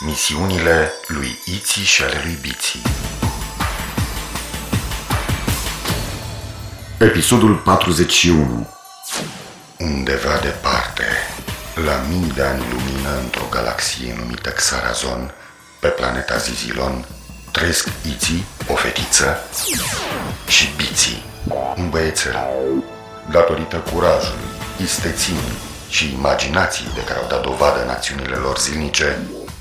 Misiunile lui Iții și ale lui Biții Episodul 41 Undeva departe, la mii de ani lumină într-o galaxie numită Xarazon, pe planeta Zizilon, trăiesc Iții, o fetiță, și Biții, un băiețel. Datorită curajului, isteții și imaginației de care au dat dovadă în acțiunile lor zilnice,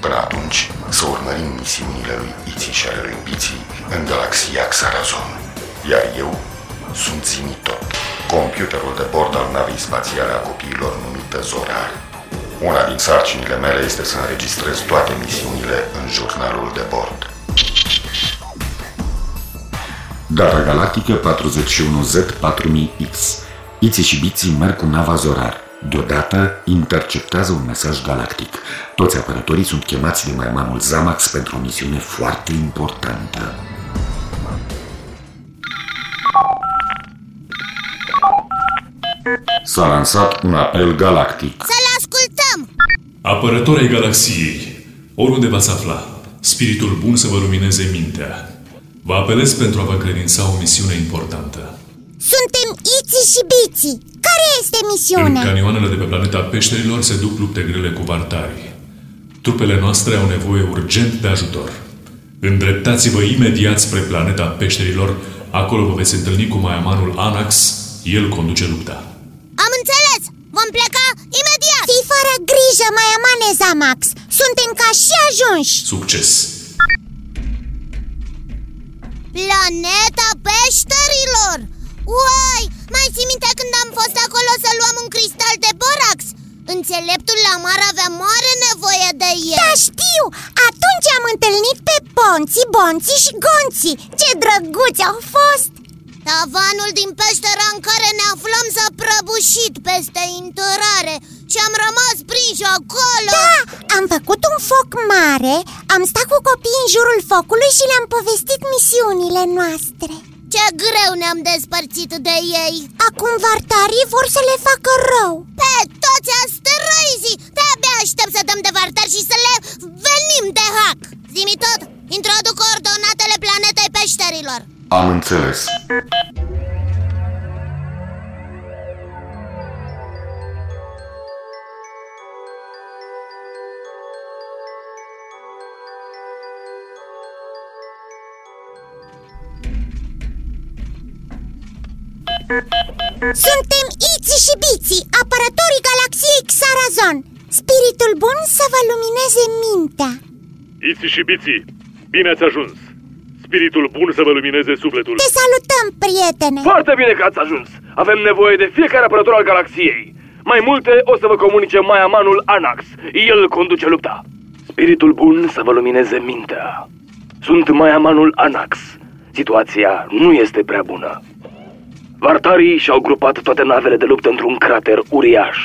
Până atunci, să urmărim misiunile lui Iții și ale lui Biții în galaxia Xarazon. Iar eu sunt Zimitot, computerul de bord al navei spațiale a copiilor numită Zorar. Una din sarcinile mele este să înregistrez toate misiunile în jurnalul de bord. Data galactică 41Z4000X Iții și Biții merg cu nava Zorar. Deodată interceptează un mesaj galactic. Toți apărătorii sunt chemați de maimanul Zamax pentru o misiune foarte importantă. S-a lansat un apel galactic. Să-l ascultăm! Apărătorii galaxiei, oriunde v-ați afla, spiritul bun să vă lumineze mintea. Vă apelez pentru a vă credința o misiune importantă. Suntem Iții și Biții. Care este În misiunea? canioanele de pe planeta peșterilor se duc lupte grele cu vartarii. Trupele noastre au nevoie urgent de ajutor. Îndreptați-vă imediat spre planeta peșterilor, acolo vă veți întâlni cu maiamanul Anax, el conduce lupta. Am înțeles! Vom pleca imediat! Fii fără grijă, mai amane, Zamax! Suntem ca și ajunși! Succes! Planeta peșterilor! Uai! Mai ții minte când am fost acolo să luăm un cristal de borax? Înțeleptul Lamar avea mare nevoie de el Da, știu! Atunci am întâlnit pe Ponții, Bonții și Gonții Ce drăguți au fost! Tavanul din peștera în care ne aflăm s-a prăbușit peste intrare Și am rămas prinși acolo Da, am făcut un foc mare Am stat cu copiii în jurul focului și le-am povestit misiunile noastre Ce greu ne-am despărțit de ei. Acum vartarii vor să le facă rău. Pe toți asteroizii De-abia aștept să dăm de vartari și să le venim de hack Zimi tot, introduc coordonatele planetei peșterilor. Am înțeles. Suntem Iții și Biții, apărătorii galaxiei Xarazon Spiritul bun să vă lumineze mintea Iți și biții, bine ați ajuns! Spiritul bun să vă lumineze sufletul. Te salutăm, prietene Foarte bine că ați ajuns! Avem nevoie de fiecare apărător al galaxiei. Mai multe o să vă comunice Maiamanul Anax. El conduce lupta. Spiritul bun să vă lumineze mintea. Sunt Maiamanul Anax. Situația nu este prea bună. Vartarii și-au grupat toate navele de luptă într-un crater uriaș.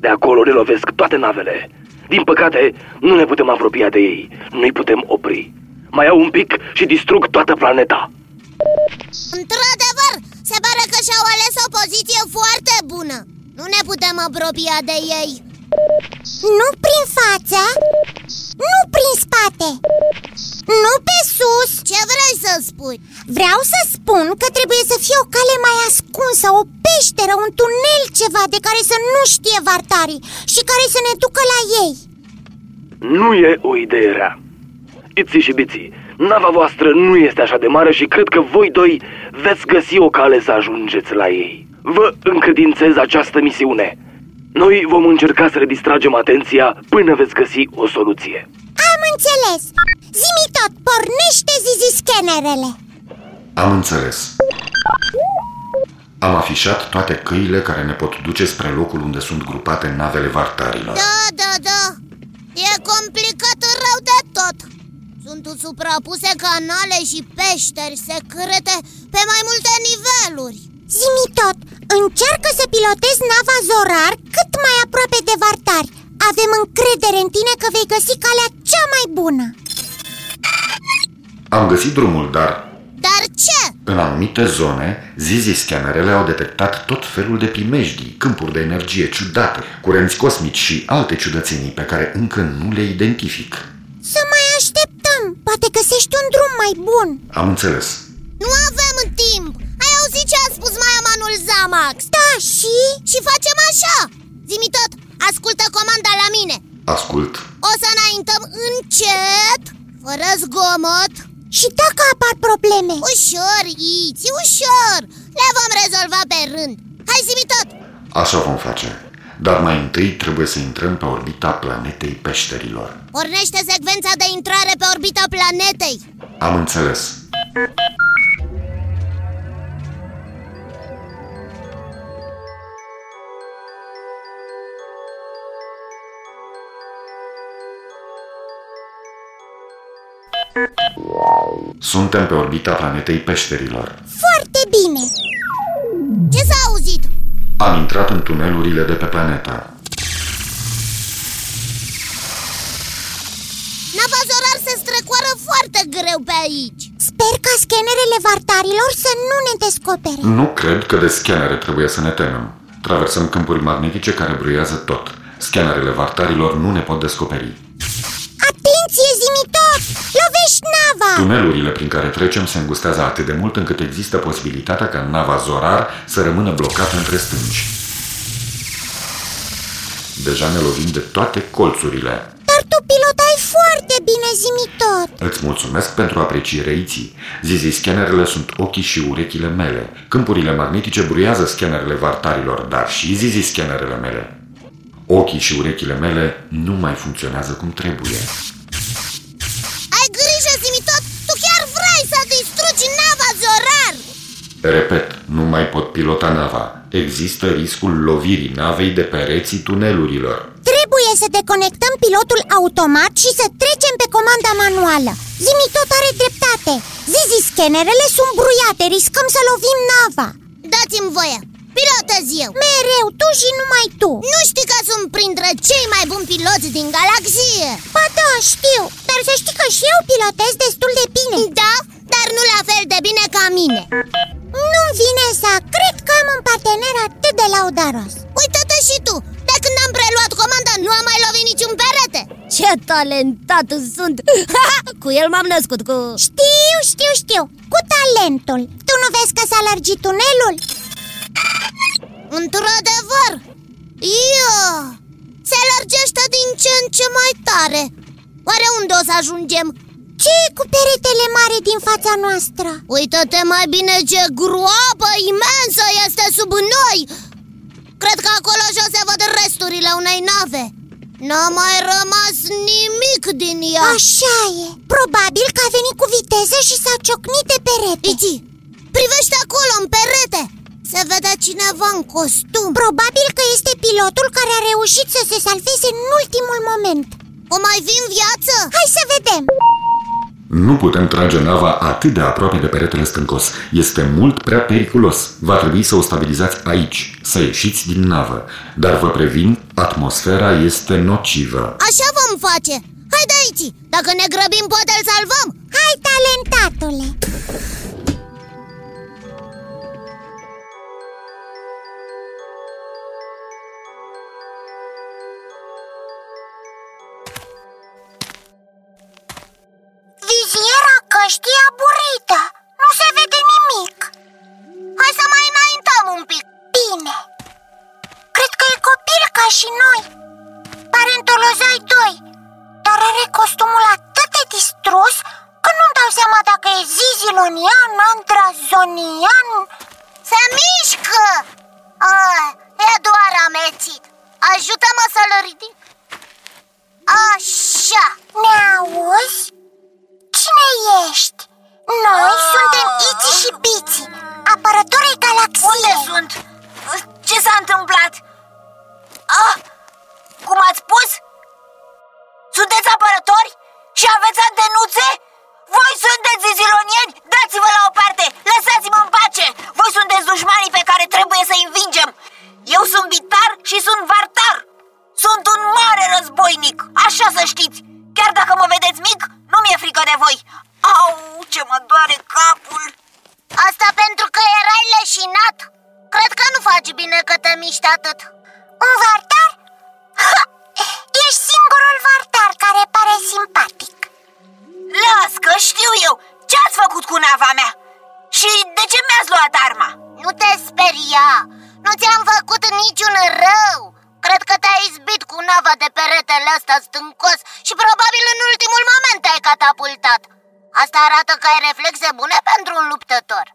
De acolo le lovesc toate navele. Din păcate, nu ne putem apropia de ei. Nu-i putem opri. Mai au un pic și distrug toată planeta. Într-adevăr, se pare că și-au ales o poziție foarte bună Nu ne putem apropia de ei Nu prin față, nu prin spate Nu pe sus Ce vrei să spui? Vreau peșteră, un tunel ceva de care să nu știe vartarii Și care să ne ducă la ei Nu e o idee rea. Iți și biții, nava voastră nu este așa de mare și cred că voi doi veți găsi o cale să ajungeți la ei. Vă încredințez această misiune. Noi vom încerca să le distragem atenția până veți găsi o soluție. Am înțeles Zimi tot, pornește zizi scanerele Am înțeles. Am afișat toate căile care ne pot duce spre locul unde sunt grupate navele vartarilor. Da, da, da. E complicat rău de tot. Sunt suprapuse canale și peșteri secrete pe mai multe niveluri. Zimi tot, încearcă să pilotezi nava Zorar cât mai aproape de Vartari. Avem încredere în tine că vei găsi calea cea mai bună. Am găsit drumul, dar Dar ce? În anumite zone, zizi scanerele au detectat tot felul de primejdii, câmpuri de energie ciudate, curenți cosmici și alte ciudățenii pe care încă nu le identific. Să mai așteptăm, poate găsești un drum mai bun Am înțeles. Nu avem timp Ai auzit ce a spus Maiamanul Zamax? Da, și? Și facem așa Zimi tot, ascultă comanda la mine Ascult. O să înaintăm încet, fără zgomot Și dacă apar probleme? Ușor, Iți, ușor Le vom rezolva pe rând Hai zimi tot Așa vom face. Dar mai întâi trebuie să intrăm pe orbita planetei peșterilor. Pornește secvența de intrare pe orbita planetei Am înțeles. Suntem pe orbita planetei peșterilor. Foarte bine Ce s-a auzit? Am intrat în tunelurile de pe planetă. Nava Zorar se strecoară foarte greu pe aici Sper ca scanerele vartarilor să nu ne descopere Nu cred că de scanere trebuie să ne temem. Traversăm câmpuri magnetice care bruiază tot. Scanerele vartarilor nu ne pot descoperi. Tunelurile prin care trecem se îngustează atât de mult încât există posibilitatea ca nava Zorar să rămână blocată între stânci. Deja ne lovim de toate colțurile. Dar tu pilotai foarte bine, zimi tot Îți mulțumesc pentru apreciere iții. Zizi, scanerele sunt ochii și urechile mele. Câmpurile magnetice bruiază scanerele vartarilor, dar și zizi scanerele mele. Ochii și urechile mele nu mai funcționează cum trebuie. Repet, nu mai pot pilota nava. Există riscul lovirii navei de pereții tunelurilor. Trebuie să deconectăm pilotul automat și să trecem pe comanda manuală. Zimi tot are dreptate. Zizi, scanerele sunt bruiate, riscăm să lovim nava. Dați-mi voie, pilotez eu. Mereu, tu și numai tu. Nu știi că sunt printre cei mai buni piloți din galaxie. Ba da, știu, dar să știi că și eu pilotez destul de bine. Da, dar nu la fel de bine ca mine atât de laudaros Uită-te și tu, de când am preluat comanda nu am mai lovit niciun perete. Ce talentat sunt. Cu el m-am născut, cu... Știu, știu, știu, cu talentul. Tu nu vezi că s-a lărgit tunelul? Într-adevăr. Ia, se lărgește din ce în ce mai tare. Oare unde o să ajungem? ce e cu peretele mare din fața noastră? Uită-te mai bine ce groapă imensă este sub noi Cred că acolo jos se văd resturile unei nave. N-a mai rămas nimic din ea. Așa e, probabil că a venit cu viteză și s-a ciocnit de perete. Iti, privește acolo în perete. Se vede cineva în costum. Probabil că este pilotul care a reușit să se salveze în ultimul moment. O mai fi în viață? Hai să vedem Nu putem trage nava atât de aproape de peretele stâncos. Este mult prea periculos. Va trebui să o stabilizați aici, să ieșiți din navă. Dar vă previn, atmosfera este nocivă. Așa vom face Hai de aici, dacă ne grăbim poate îl salvăm Hai, talentatule Viziera cum ați spus? Nava de peretele ăsta stâncos Și probabil în ultimul moment te-ai catapultat. Asta arată că ai reflexe bune pentru un luptător.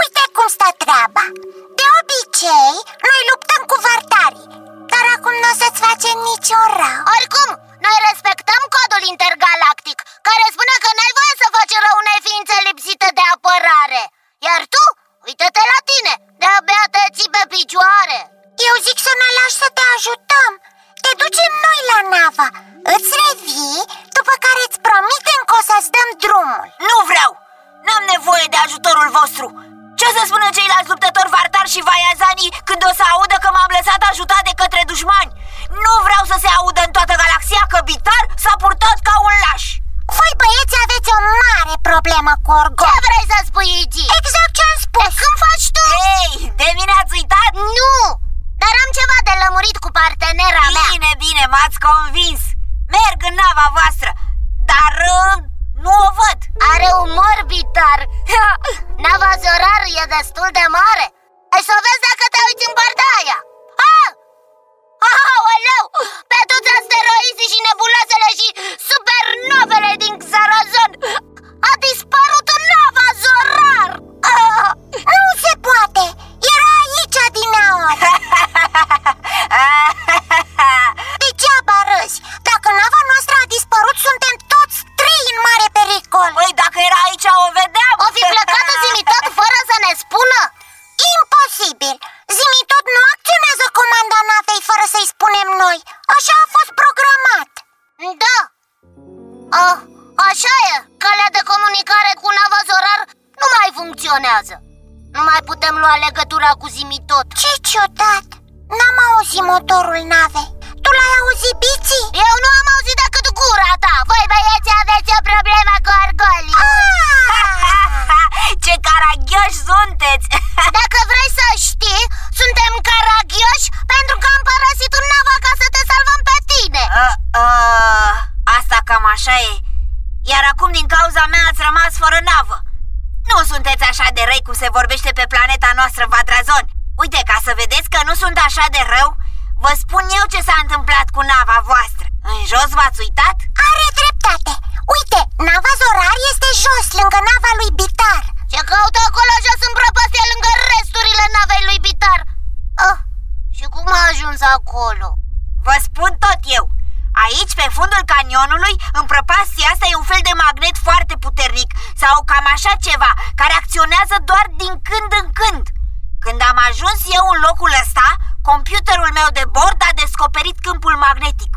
Uite cum stă treaba. De obicei, noi luptăm cu vartarii Dar acum nu o să-ți facem niciun rău. Oricum, noi respectăm codul intergalactic Care spune că n-ai voie să faci rău unei ființe lipsite de apărare. Iar tu, uite-te la tine, de-abia te ții pe picioare Eu zic să ne lași să te ajutăm Te ducem noi la navă Îți revii, după care îți promitem că o să-ți dăm drumul Nu vreau! N-am nevoie de ajutorul vostru! Ce o să spună ceilalți luptători Vartar și Vaiazani când o să audă că m-am lăsat ajutat de către dușmani? Nu vreau să se audă în toată galaxia că Bitar s-a purtat ca un laș! Voi băieți aveți o mare problemă cu orgol Ce vrei să spui, Igi? Exact ce am spus Când faci tu? Hei, de mine ați uitat? Nu! Dar am ceva de lămurit cu partenera mea Bine, bine, m-ați convins! Merg în nava voastră, dar uh, nu o văd! Are umor bitar Nava Zorar e destul de mare Ai să o vezi dacă te uiți în partea aia ah! Aoleu! Pe toți asteroizii și nebulozele și supernovele din Xarazon A dispărut nava Zorar caragioși sunteți! doar din când în când. Când am ajuns eu în locul ăsta, computerul meu de bord a descoperit câmpul magnetic.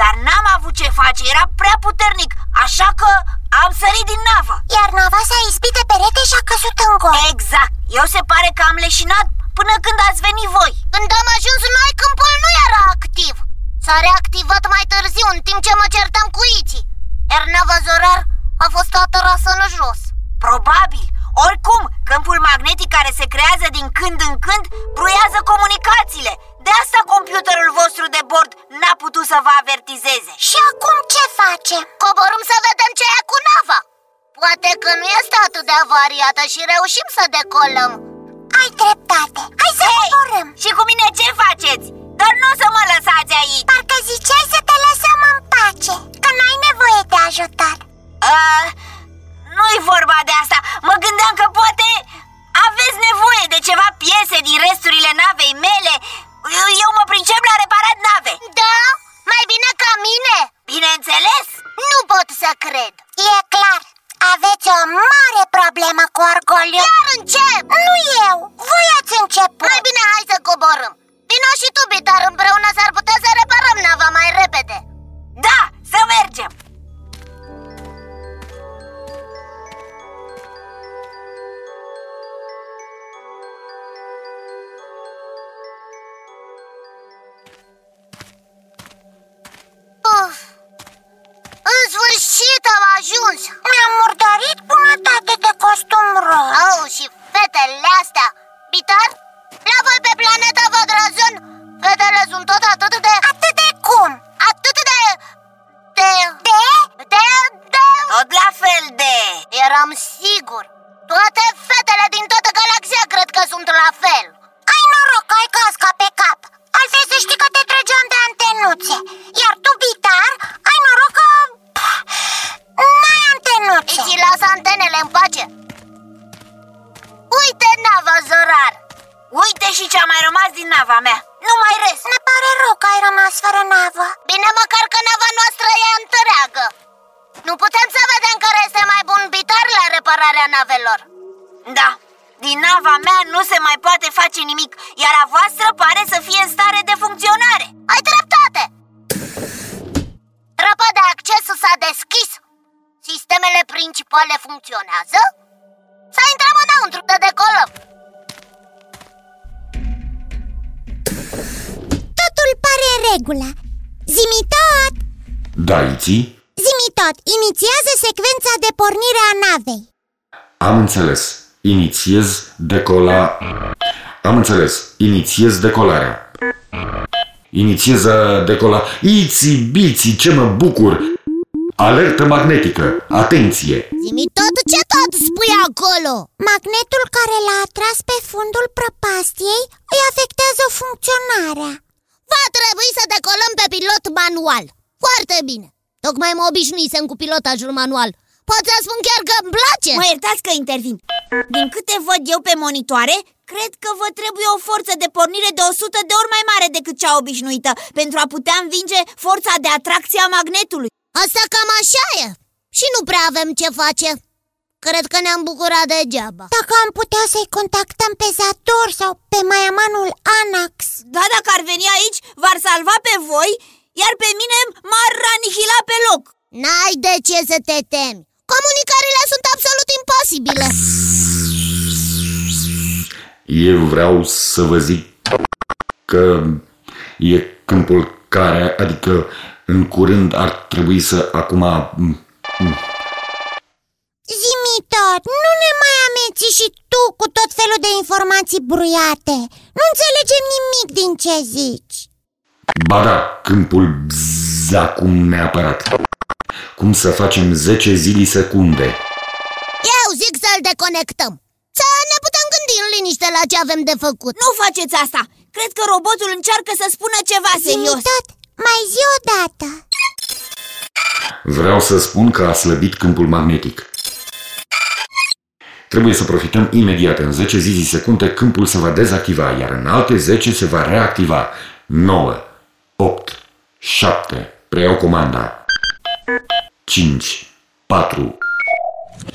Dar n-am avut ce face, era avertizeze. Și acum ce facem? Coborâm să vedem ce e cu nava Poate că nu este atât de avariată și reușim să decolăm Ai dreptate, hai să Hei! coborâm Și cu mine ce faceți? Dar nu o să mă lăsați aici. Parcă ziceai să te lăsăm în pace Că n-ai nevoie de ajutor Uh, nu-i vorba de asta. Mă gândeam că poate aveți nevoie de ceva piese din resturile navei mele. Eu mă pricep la reparat nave. Da? Mai bine ca mine? Bineînțeles. Nu pot să cred. E clar, aveți o mare problemă cu orgoliu. Chiar încep. Nu eu, voi ați început. Mai bine hai să coborâm. Vino și tu, Bitar, împreună s-ar putea regulă Zimi tot! Da, Iții? Zimi tot! Inițiază secvența de pornire a navei Am înțeles. Inițiez decola... Am înțeles. Inițiez decolarea. Inițiez decola... Iții, biții, ce mă bucur! Alertă magnetică. Atenție! Zimi tot ce tot spui acolo Magnetul care l-a atras pe fundul prăpastiei îi afectează funcționarea Va trebui să decolăm pe pilot manual. Foarte bine. Tocmai mă obișnuisem cu pilotajul manual. Pot să spun chiar că îmi place. Mă iertați că intervin. Din câte văd eu pe monitoare Cred că vă trebuie o forță de pornire de 100 de ori mai mare decât cea obișnuită Pentru a putea învinge forța de atracție a magnetului. Asta cam așa e. Și nu prea avem ce face Cred că ne-am bucurat degeaba. Dacă am putea să-i contactăm pe Zator sau pe maiamanul Anax. Da, dacă ar veni aici, v-ar salva pe voi Iar pe mine m-ar anihila pe loc. N-ai de ce să te temi. Comunicările sunt absolut imposibile. Eu vreau să vă zic că e câmpul care, adică în curând ar trebui să acum... Zimi tot, nu ne mai ameți și tu cu tot felul de informații bruiate Nu înțelegem nimic din ce zici Ba da, câmpul bzz acum neapărat. Cum să facem 10 zili secunde. Eu zic să-l deconectăm Să ne putem gândi în liniște la ce avem de făcut Nu faceți asta! Cred că robotul încearcă să spună ceva Zimi serios tot, mai zi o dată Vreau să spun că a slăbit câmpul magnetic. Trebuie să profităm imediat. În 10 zi secunde câmpul se va dezactiva, iar în alte 10 se va reactiva. 9, 8, 7, preiau comanda. 5, 4,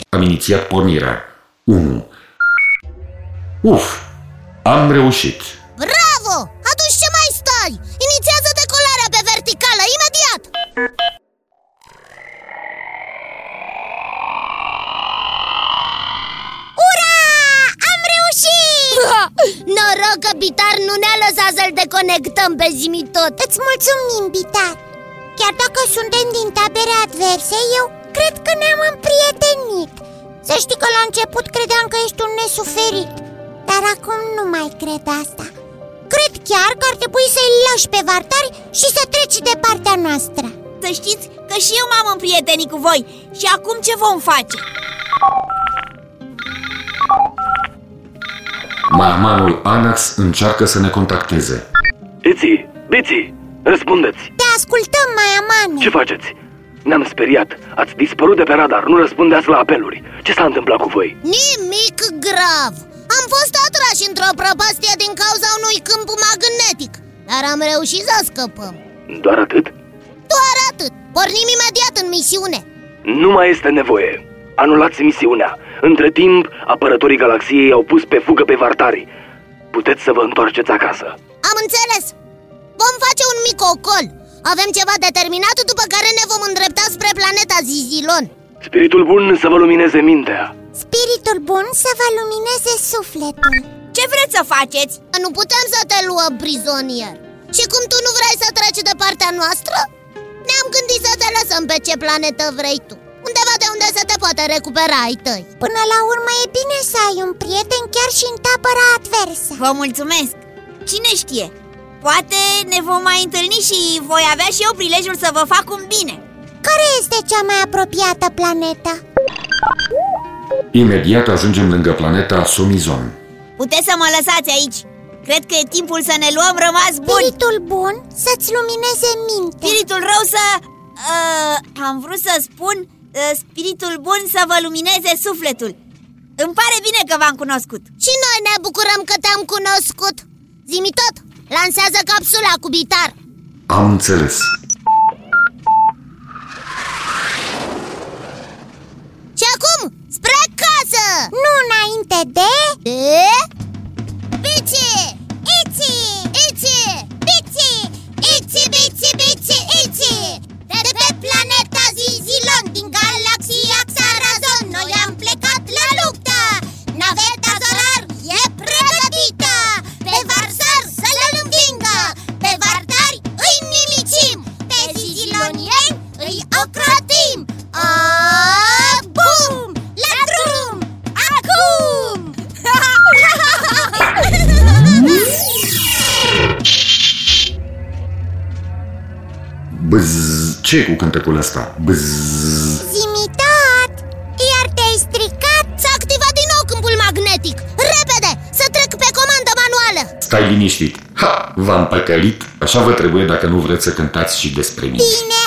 am inițiat pornirea. 1. Uf, am reușit. Bravo! Lăsat să-l deconectăm pe zimi tot. Îți mulțumim, Bitar Chiar dacă suntem din tabere adverse, eu cred că ne-am împrietenit. Să știi că la început credeam că ești un nesuferit Dar acum nu mai cred asta. Cred chiar că ar trebui să-i lași pe vartari și să treci de partea noastră. Să știți că și eu m-am împrietenit cu voi Și acum ce vom face? Mahamanul Anax încearcă să ne contacteze. Iții, biții, răspundeți! Te ascultăm, Maiamane Ce faceți? Ne-am speriat. Ați dispărut de pe radar, nu răspundeați la apeluri. Ce s-a întâmplat cu voi? Nimic grav Am fost atrași într-o prăpastie din cauza unui câmp magnetic Dar am reușit să scăpăm Doar atât? Doar atât, pornim imediat în misiune Nu mai este nevoie. Anulați misiunea. Între timp, apărătorii galaxiei au pus pe fugă pe Vartari. Puteți să vă întoarceți acasă. Am înțeles Vom face un mic ocol Avem ceva determinat după care ne vom îndrepta spre planeta Zizilon Spiritul bun să vă lumineze mintea. Spiritul bun să vă lumineze sufletul Ce vreți să faceți? Nu putem să te luăm prizonier Și cum tu nu vrei să treci de partea noastră, ne-am gândit să te lăsăm pe ce planetă vrei tu Undeva de unde să te poate recupera ai tăi Până la urmă e bine să ai un prieten chiar și în tabăra adversă Vă mulțumesc! Cine știe? Poate ne vom mai întâlni și voi avea și eu prilejul să vă fac un bine Care este cea mai apropiată planetă? Imediat ajungem lângă planeta Somizon. Puteți să mă lăsați aici Cred că e timpul să ne luăm rămas buni Spiritul bun să-ți lumineze mintea Spiritul rău să... Uh, am vrut să spun uh, Spiritul bun să vă lumineze sufletul. Îmi pare bine că v-am cunoscut. Și noi ne bucurăm că te-am cunoscut. Zimi tot, lansează capsula cu bitar. Am înțeles. Și acum, spre casă! Nu înainte de... De... ce e cu cântecul ăsta? Bzz. Zimitat! Iar te-ai stricat? S-a activat din nou câmpul magnetic Repede! Să trec pe comandă manuală Stai liniștit. Ha, v-am păcălit. Așa vă trebuie dacă nu vreți să cântați și despre mine. Bine,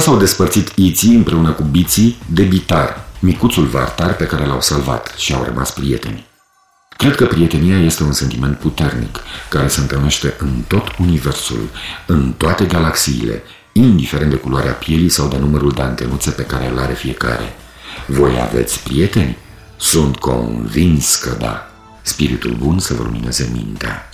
Așa s-au despărțit Iții împreună cu Biții de Bitar, micuțul vartar pe care l-au salvat și au rămas prieteni. Cred că prietenia este un sentiment puternic care se întâlnește în tot universul, în toate galaxiile, indiferent de culoarea pielii sau de numărul de antenuțe pe care îl are fiecare. Voi aveți prieteni? Sunt convins că da. Spiritul bun să vă lumineze mintea.